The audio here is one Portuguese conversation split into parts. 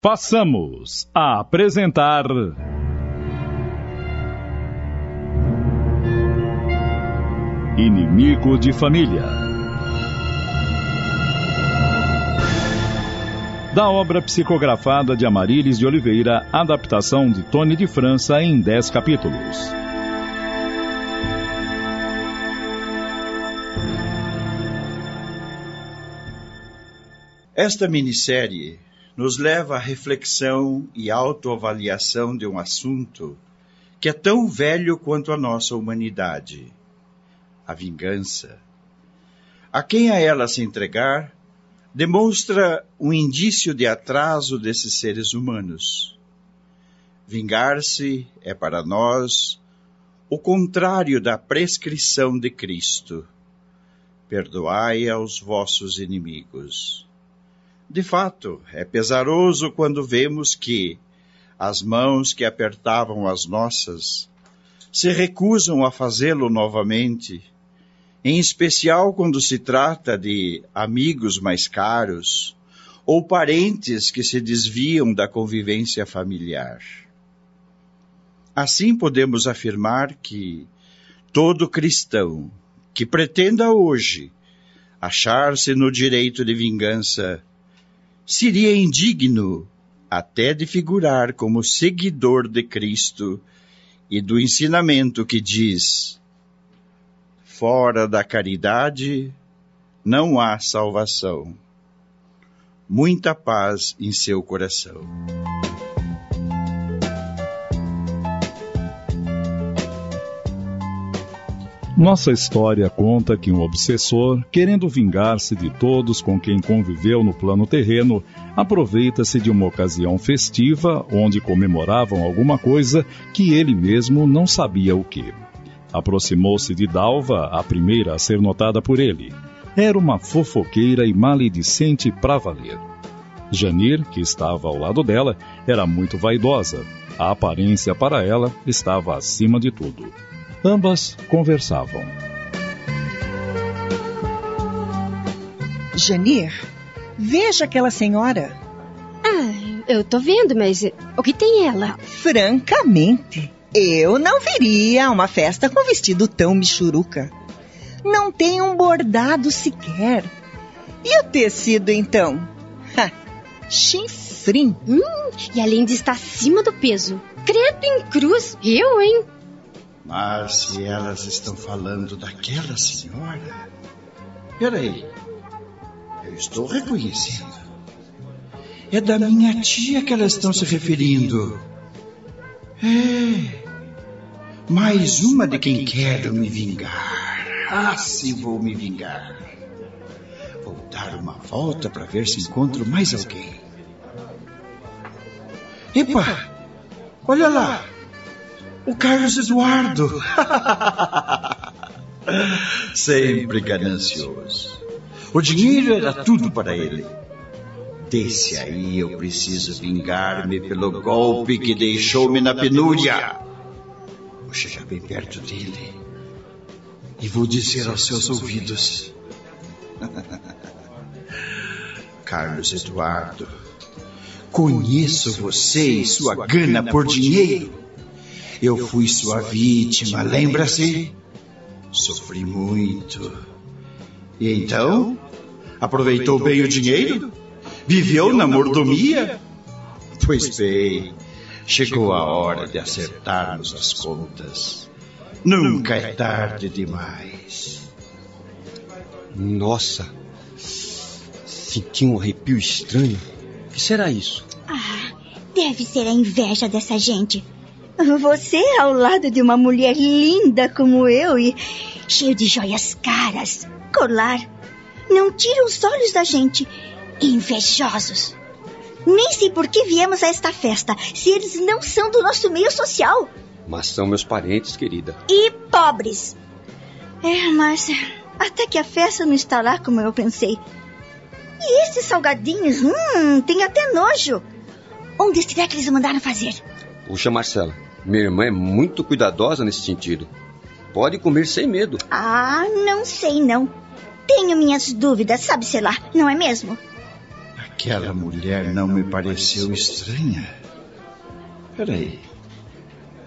Passamos a apresentar. Inimigo de Família. Da obra psicografada de Amarílis de Oliveira, adaptação de Tony de França em 10 capítulos. Esta minissérie nos leva à reflexão e autoavaliação de um assunto que é tão velho quanto a nossa humanidade: a vingança. A quem a ela se entregar, demonstra um indício de atraso desses seres humanos. Vingar-se é para nós o contrário da prescrição de Cristo. Perdoai aos vossos inimigos. De fato, é pesaroso quando vemos que as mãos que apertavam as nossas se recusam a fazê-lo novamente, em especial quando se trata de amigos mais caros ou parentes que se desviam da convivência familiar. Assim podemos afirmar que todo cristão que pretenda hoje achar-se no direito de vingança seria indigno até de figurar como seguidor de Cristo e do ensinamento que diz: fora da caridade não há salvação. Muita paz em seu coração. Nossa história conta que um obsessor, querendo vingar-se de todos com quem conviveu no plano terreno, aproveita-se de uma ocasião festiva onde comemoravam alguma coisa que ele mesmo não sabia o que. Aproximou-se de Dalva, a primeira a ser notada por ele. Era uma fofoqueira e maledicente para valer. Janir, que estava ao lado dela, era muito vaidosa. A aparência para ela estava acima de tudo. Ambas conversavam. Janir, veja aquela senhora. Ah, eu tô vendo, mas o que tem ela? Francamente, eu não viria a uma festa com vestido tão michuruca. Não tem um bordado sequer. E o tecido, então? Ha, chinfrim. Hum, e além de estar acima do peso. Credo em cruz, eu, hein? Mas se elas estão falando daquela senhora. Peraí. Eu estou reconhecendo. É da minha tia que elas estão se referindo. É. Mais uma de quem quero me vingar. Ah, se vou me vingar. Vou dar uma volta para ver se encontro mais alguém. Epa! Olha lá! O Carlos Eduardo. Sempre ganancioso. O dinheiro era tudo para ele. Desse aí eu preciso vingar-me pelo golpe que deixou-me na penúria. Vou chegar bem perto dele e vou dizer aos seus ouvidos: Carlos Eduardo, conheço você e sua gana por dinheiro. Eu fui sua vítima, lembra-se? Sofri muito. E então? Aproveitou bem o dinheiro? Viveu na mordomia? Pois bem, chegou a hora de acertarmos as contas. Nunca é tarde demais. Nossa, senti um arrepio estranho. O que será isso? Ah, deve ser a inveja dessa gente. Você ao lado de uma mulher linda como eu e cheio de joias caras, colar. Não tira os olhos da gente. Invejosos. Nem sei por que viemos a esta festa, se eles não são do nosso meio social. Mas são meus parentes, querida. E pobres. É, mas até que a festa não está lá como eu pensei. E esses salgadinhos, hum, tem até nojo. Onde será que eles mandaram fazer? Puxa, Marcela, minha irmã é muito cuidadosa nesse sentido. Pode comer sem medo. Ah, não sei não. Tenho minhas dúvidas, sabe, sei lá, não é mesmo? Aquela mulher não me pareceu estranha. Peraí.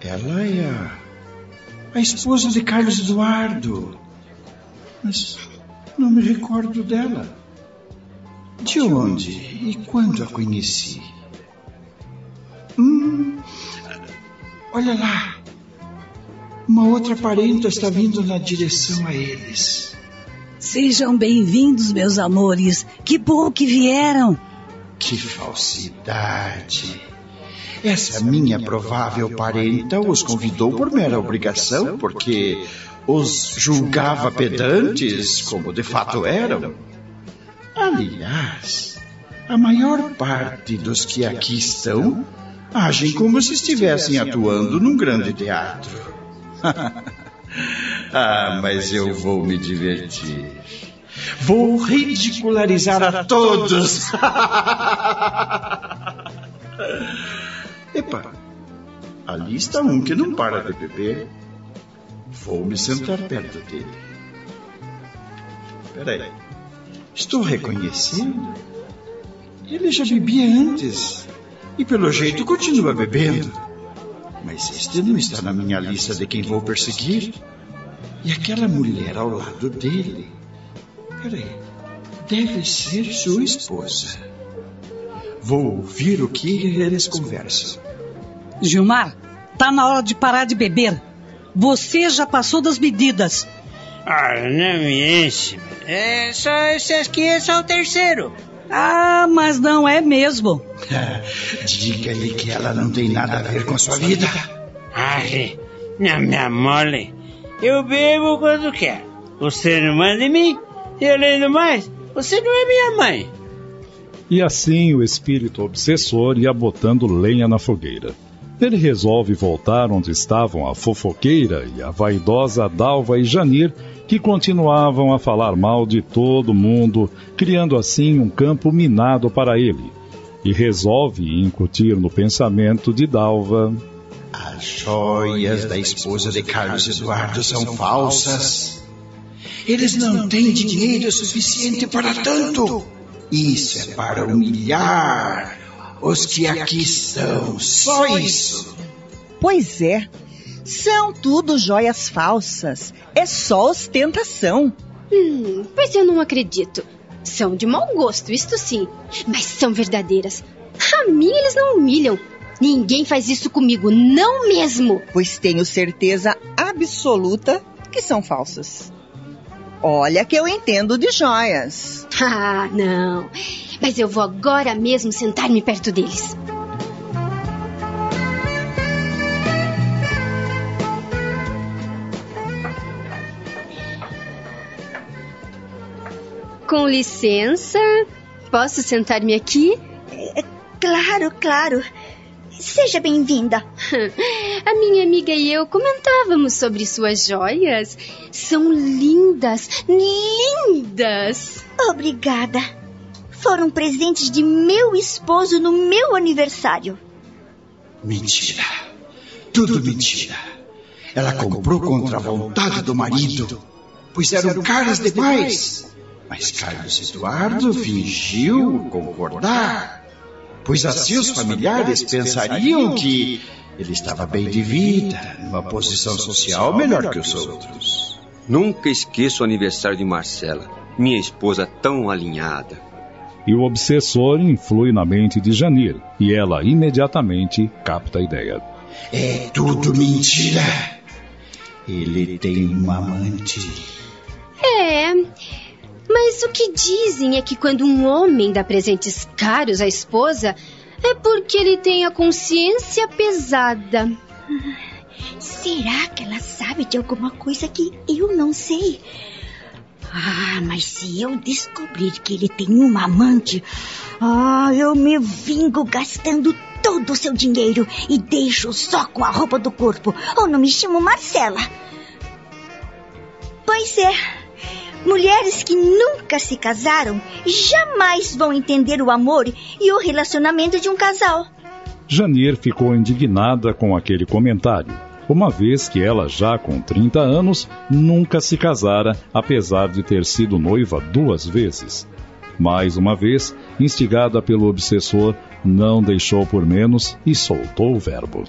Ela é a, a esposa de Carlos Eduardo. Mas não me recordo dela. De onde e quando a conheci? Olha lá. Uma outra parenta está vindo na direção a eles. Sejam bem-vindos, meus amores. Que bom que vieram. Que falsidade. Essa minha provável parenta os convidou por mera obrigação, porque os julgava pedantes, como de fato eram. Aliás, a maior parte dos que aqui estão agem como se estivessem atuando num grande teatro. ah, mas eu vou me divertir. Vou ridicularizar a todos. Epa, ali está um que não para de beber. Vou me sentar perto dele. Peraí, estou reconhecendo? Ele já bebia antes e pelo jeito continua bebendo. Mas este não está na minha lista de quem vou perseguir. E aquela mulher ao lado dele? Peraí, deve ser sua esposa. Vou ouvir o que eles conversam. Gilmar, tá na hora de parar de beber. Você já passou das medidas. Ah, não me enche. É só esse aqui é só o terceiro. Ah, mas não é mesmo. Diga-lhe que ela não tem nada a ver com a sua vida. Ai, não me amole. Eu bebo quando quer. Você não manda em mim. E além do mais, você não é minha mãe. E assim o espírito obsessor ia botando lenha na fogueira. Ele resolve voltar onde estavam a fofoqueira e a vaidosa Dalva e Janir, que continuavam a falar mal de todo mundo, criando assim um campo minado para ele. E resolve incutir no pensamento de Dalva: As joias da esposa de Carlos Eduardo são falsas. Eles não têm dinheiro suficiente para tanto. Isso é para humilhar os que aqui estão, só isso. Pois é, são tudo joias falsas. É só ostentação. Hum, pois eu não acredito. São de mau gosto, isto sim. Mas são verdadeiras. A mim eles não humilham. Ninguém faz isso comigo, não mesmo. Pois tenho certeza absoluta que são falsas. Olha que eu entendo de joias. Ah, não. Mas eu vou agora mesmo sentar-me perto deles. Com licença, posso sentar-me aqui? É, claro, claro. Seja bem-vinda. A minha amiga e eu comentávamos sobre suas joias. São lindas, lindas. Obrigada. Foram presentes de meu esposo no meu aniversário. Mentira. Tudo mentira. Ela comprou contra a vontade do marido, pois eram caras demais. Mas Carlos Eduardo fingiu concordar, pois assim os familiares pensariam que ele estava bem de vida, numa posição social melhor que os outros. Nunca esqueço o aniversário de Marcela, minha esposa tão alinhada. E o obsessor influi na mente de Janir, e ela imediatamente capta a ideia. É tudo mentira. Ele tem uma amante. É, mas o que dizem é que quando um homem dá presentes caros à esposa, é porque ele tem a consciência pesada. Será que ela sabe de alguma coisa que eu não sei? Ah, mas se eu descobrir que ele tem uma amante, ah, eu me vingo gastando todo o seu dinheiro e deixo só com a roupa do corpo. Ou não me chamo Marcela. Pois é. Mulheres que nunca se casaram jamais vão entender o amor e o relacionamento de um casal. Janir ficou indignada com aquele comentário, uma vez que ela, já com 30 anos, nunca se casara, apesar de ter sido noiva duas vezes. Mais uma vez, instigada pelo obsessor, não deixou por menos e soltou o verbo.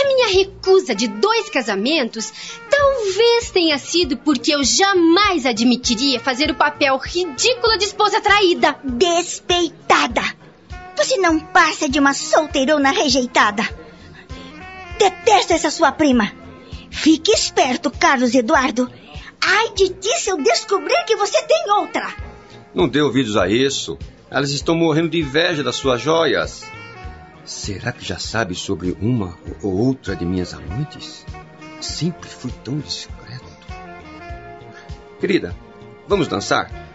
A minha recusa de dois casamentos talvez tenha sido porque eu jamais admitiria fazer o papel ridículo de esposa traída. Despeitada! Você não passa de uma solteirona rejeitada. Detesto essa sua prima. Fique esperto, Carlos Eduardo. Ai de ti se eu descobrir que você tem outra. Não dê ouvidos a isso. Elas estão morrendo de inveja das suas joias. Será que já sabe sobre uma ou outra de minhas amantes? Sempre fui tão discreto. Querida, vamos dançar?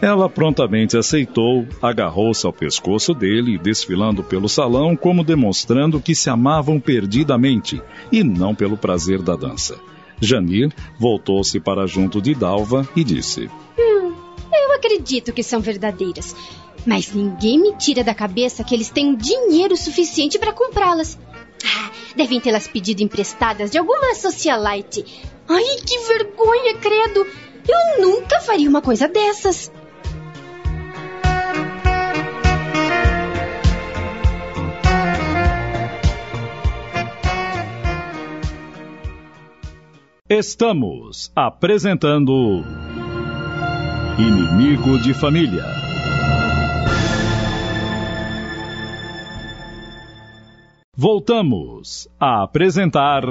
Ela prontamente aceitou, agarrou-se ao pescoço dele, desfilando pelo salão como demonstrando que se amavam perdidamente e não pelo prazer da dança. Janir voltou-se para junto de Dalva e disse: Hum, eu acredito que são verdadeiras. Mas ninguém me tira da cabeça que eles têm dinheiro suficiente para comprá-las. Ah, devem tê-las pedido emprestadas de alguma socialite. Ai, que vergonha, credo! Eu nunca faria uma coisa dessas. Estamos apresentando Inimigo de Família. Voltamos a apresentar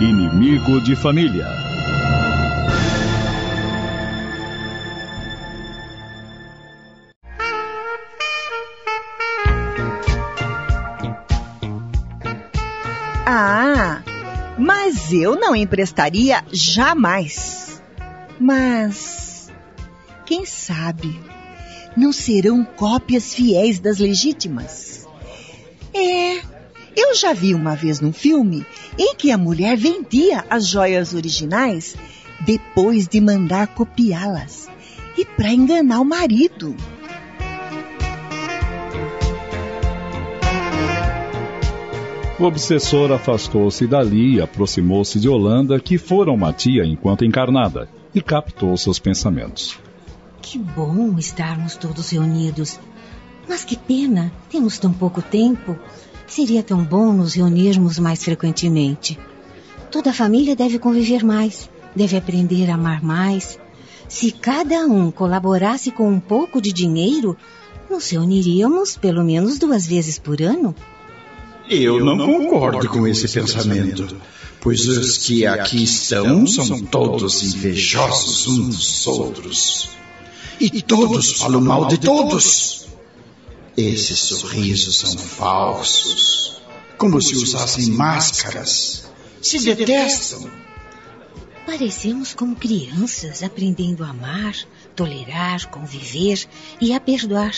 Inimigo de Família. Ah, mas eu não emprestaria jamais. Mas, quem sabe, não serão cópias fiéis das legítimas? É, eu já vi uma vez num filme em que a mulher vendia as joias originais depois de mandar copiá-las e para enganar o marido. O obsessor afastou-se dali e aproximou-se de Holanda, que fora uma tia enquanto encarnada, e captou seus pensamentos. Que bom estarmos todos reunidos. Mas que pena, temos tão pouco tempo. Seria tão bom nos reunirmos mais frequentemente. Toda a família deve conviver mais, deve aprender a amar mais. Se cada um colaborasse com um pouco de dinheiro, nos reuniríamos pelo menos duas vezes por ano. Eu não concordo com esse pensamento, pois os que aqui estão são todos invejosos uns dos outros. E todos falam mal de todos. Esses sorrisos são falsos, como se usassem máscaras. Se detestam. Parecemos como crianças aprendendo a amar, tolerar, conviver e a perdoar,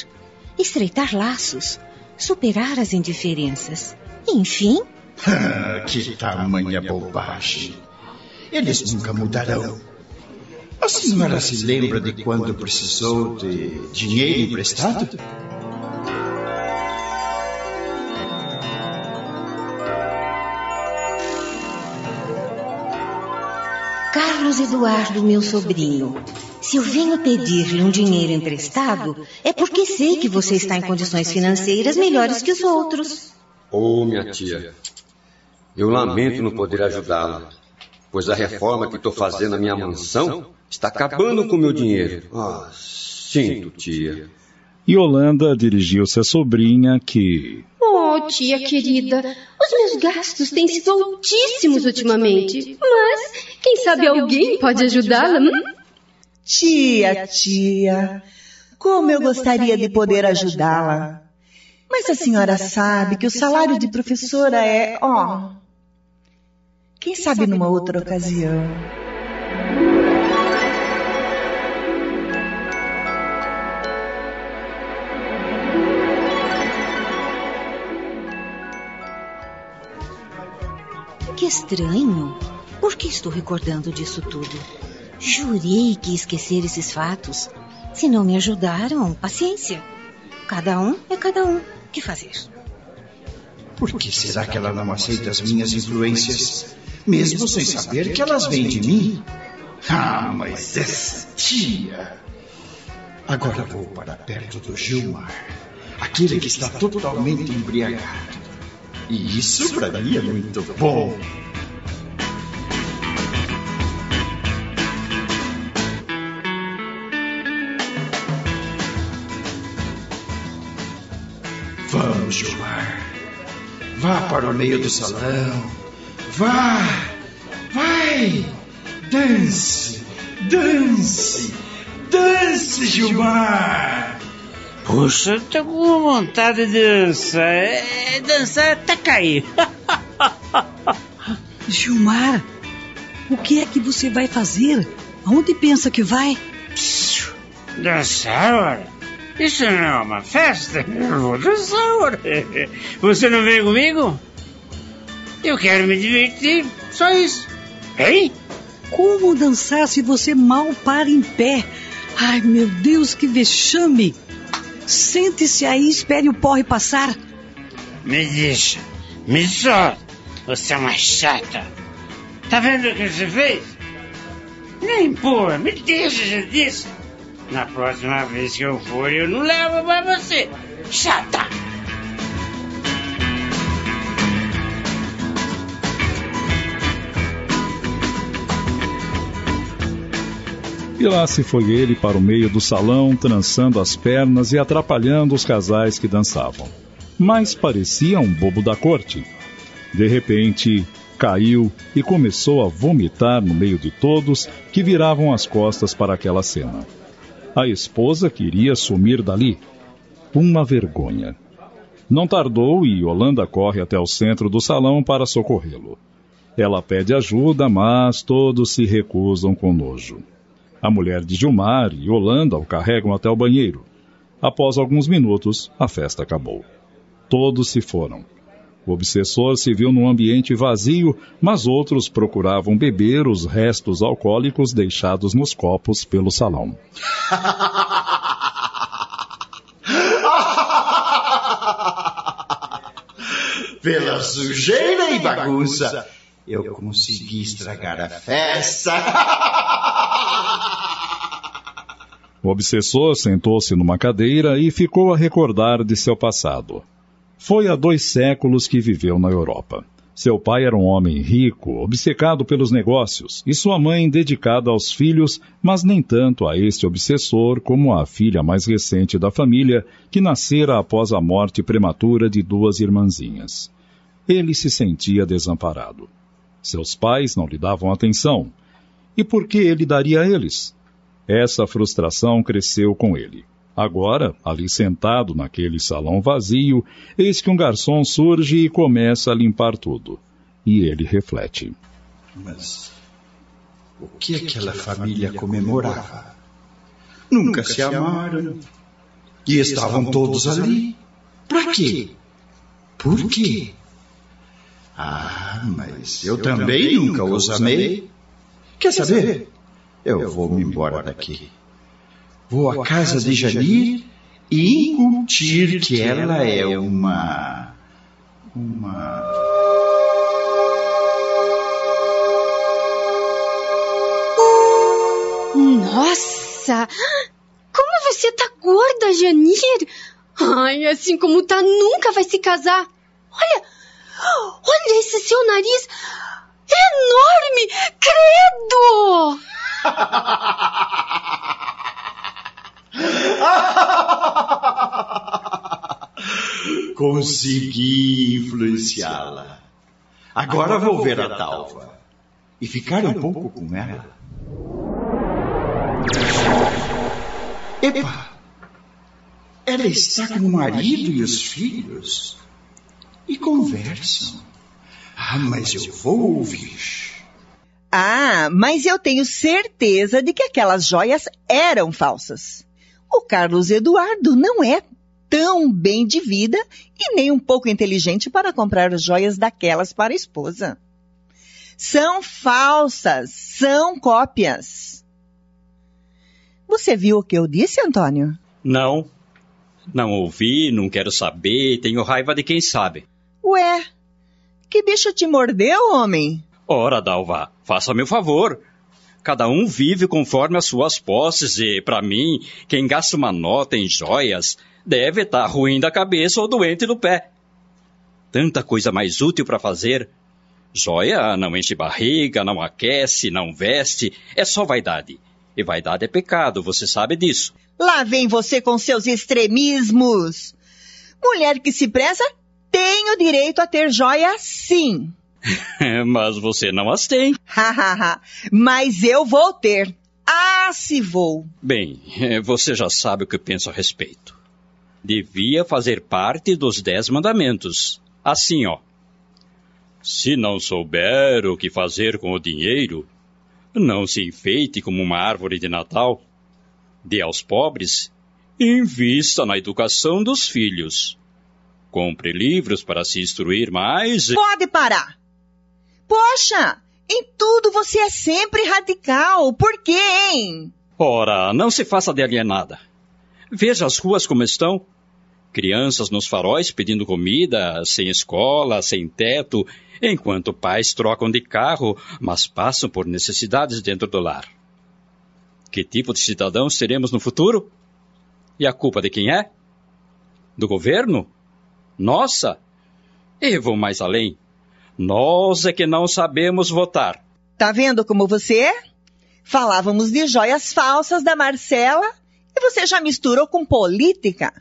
estreitar laços, superar as indiferenças. Enfim. que tamanha bobagem! Eles nunca mudarão. A senhora se lembra de quando precisou de dinheiro emprestado? Carlos Eduardo, meu sobrinho, se eu venho pedir-lhe um dinheiro emprestado, é porque sei que você está em condições financeiras melhores que os outros. Oh, minha tia, eu lamento não poder ajudá-la, pois a reforma que estou fazendo na minha mansão está acabando com o meu dinheiro. Ah, sinto, tia. Yolanda dirigiu-se à sobrinha que. Oh, tia querida, os meus gastos têm sido altíssimos ultimamente, mas quem sabe alguém pode ajudá-la? Hum? Tia, tia, como eu gostaria de poder ajudá-la. Mas a senhora sabe que o salário de professora é, ó. Quem sabe numa outra ocasião. Que estranho. Por que estou recordando disso tudo? Jurei que ia esquecer esses fatos. Se não me ajudaram, paciência. Cada um é cada um. Que fazer? Por que será que ela não aceita as minhas influências, mesmo sem saber que elas vêm de mim? Ah, mas essa tia. Agora vou para perto do Gilmar, aquele que está totalmente embriagado. E isso para mim é muito bom. Gilmar. Vá para o meio do salão. Vá! Vai! Dance! Dance! Dance, Gilmar! Puxa, tô com vontade de dançar. É, dançar até cair. Gilmar, o que é que você vai fazer? Aonde pensa que vai? Dançar, ora? Isso não é uma festa? Eu vou dançar, ora. Você não vem comigo? Eu quero me divertir, só isso. Hein? Como dançar se você mal para em pé? Ai, meu Deus, que vexame! Sente-se aí e espere o porre passar. Me deixa, me solta. Você é uma chata. Tá vendo o que você fez? Nem empurra, me deixa, já disse. Na próxima vez que eu for, eu não levo pra você. Chata! E lá se foi ele para o meio do salão, trançando as pernas e atrapalhando os casais que dançavam. Mas parecia um bobo da corte. De repente, caiu e começou a vomitar no meio de todos que viravam as costas para aquela cena. A esposa queria sumir dali. Uma vergonha. Não tardou e Yolanda corre até o centro do salão para socorrê-lo. Ela pede ajuda, mas todos se recusam com nojo. A mulher de Gilmar e Yolanda o carregam até o banheiro. Após alguns minutos, a festa acabou. Todos se foram. O obsessor se viu num ambiente vazio, mas outros procuravam beber os restos alcoólicos deixados nos copos pelo salão. Pela sujeira e bagunça, eu consegui estragar a festa. O obsessor sentou-se numa cadeira e ficou a recordar de seu passado. Foi há dois séculos que viveu na Europa. Seu pai era um homem rico, obcecado pelos negócios, e sua mãe dedicada aos filhos, mas nem tanto a este obsessor como a filha mais recente da família, que nascera após a morte prematura de duas irmãzinhas. Ele se sentia desamparado. Seus pais não lhe davam atenção. E por que ele daria a eles? Essa frustração cresceu com ele. Agora, ali sentado naquele salão vazio, eis que um garçom surge e começa a limpar tudo. E ele reflete. Mas o que aquela família comemorava? Nunca se amaram. E estavam todos ali. Para quê? Por quê? Ah, mas eu também nunca os amei. Quer saber? Eu vou me embora daqui. Vou à casa de Janir e incutir que ela é uma. Uma. Nossa! Como você tá gorda, Janir! Ai, assim como tá, nunca vai se casar! Olha! Olha esse seu nariz! Enorme! Credo! Consegui influenciá-la. Agora vou ver a Talva e ficar um pouco com ela. Epa! Ela está com o marido e os filhos e conversam. Ah, mas eu vou ouvir. Ah, mas eu tenho certeza de que aquelas joias eram falsas. O Carlos Eduardo não é tão bem de vida e nem um pouco inteligente para comprar joias daquelas para a esposa. São falsas, são cópias. Você viu o que eu disse, Antônio? Não. Não ouvi, não quero saber, tenho raiva de quem sabe. Ué, que bicho te mordeu, homem? Ora, Dalva, faça meu favor. Cada um vive conforme as suas posses e, para mim, quem gasta uma nota em joias deve estar ruim da cabeça ou doente do pé. Tanta coisa mais útil para fazer. Joia não enche barriga, não aquece, não veste, é só vaidade. E vaidade é pecado, você sabe disso. Lá vem você com seus extremismos. Mulher que se preza tem o direito a ter joia sim. Mas você não as tem. Hahaha, mas eu vou ter. Ah, se vou. Bem, você já sabe o que eu penso a respeito. Devia fazer parte dos dez mandamentos. Assim, ó. Se não souber o que fazer com o dinheiro, não se enfeite como uma árvore de Natal. Dê aos pobres, invista na educação dos filhos. Compre livros para se instruir mais. Pode parar. Poxa, em tudo você é sempre radical. Por quê, hein? Ora, não se faça de alienada. Veja as ruas como estão. Crianças nos faróis pedindo comida, sem escola, sem teto, enquanto pais trocam de carro, mas passam por necessidades dentro do lar. Que tipo de cidadãos teremos no futuro? E a culpa de quem é? Do governo? Nossa! E vou mais além. Nós é que não sabemos votar. Tá vendo como você é? Falávamos de joias falsas da Marcela e você já misturou com política.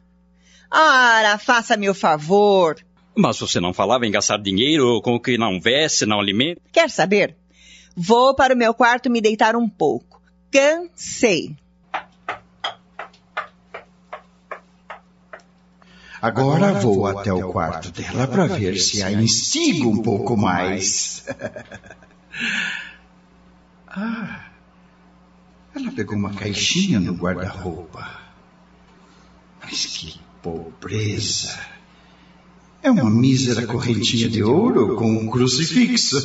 Ora, faça-me o favor. Mas você não falava em gastar dinheiro com o que não veste, não alimenta? Quer saber? Vou para o meu quarto me deitar um pouco. Cansei. Agora vou até o quarto dela para ver se a instigo um pouco mais. ah, ela pegou uma caixinha no guarda-roupa. Mas que pobreza! É uma mísera correntinha de ouro com um crucifixo.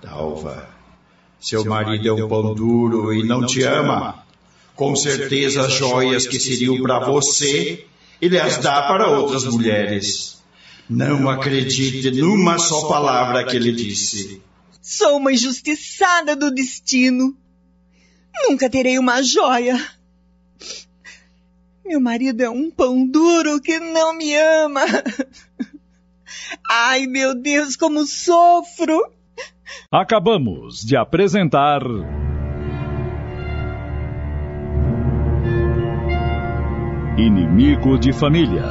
Dalva, seu marido é um pão duro e não te ama. Com certeza as joias que seriam para você, ele as dá para outras mulheres. Não acredite numa só palavra que ele disse. Sou uma injustiçada do destino. Nunca terei uma joia. Meu marido é um pão duro que não me ama. Ai, meu Deus, como sofro! Acabamos de apresentar. Inimigo de Família.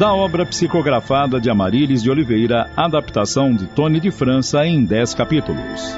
Da obra psicografada de Amarílis de Oliveira, adaptação de Tony de França em 10 capítulos.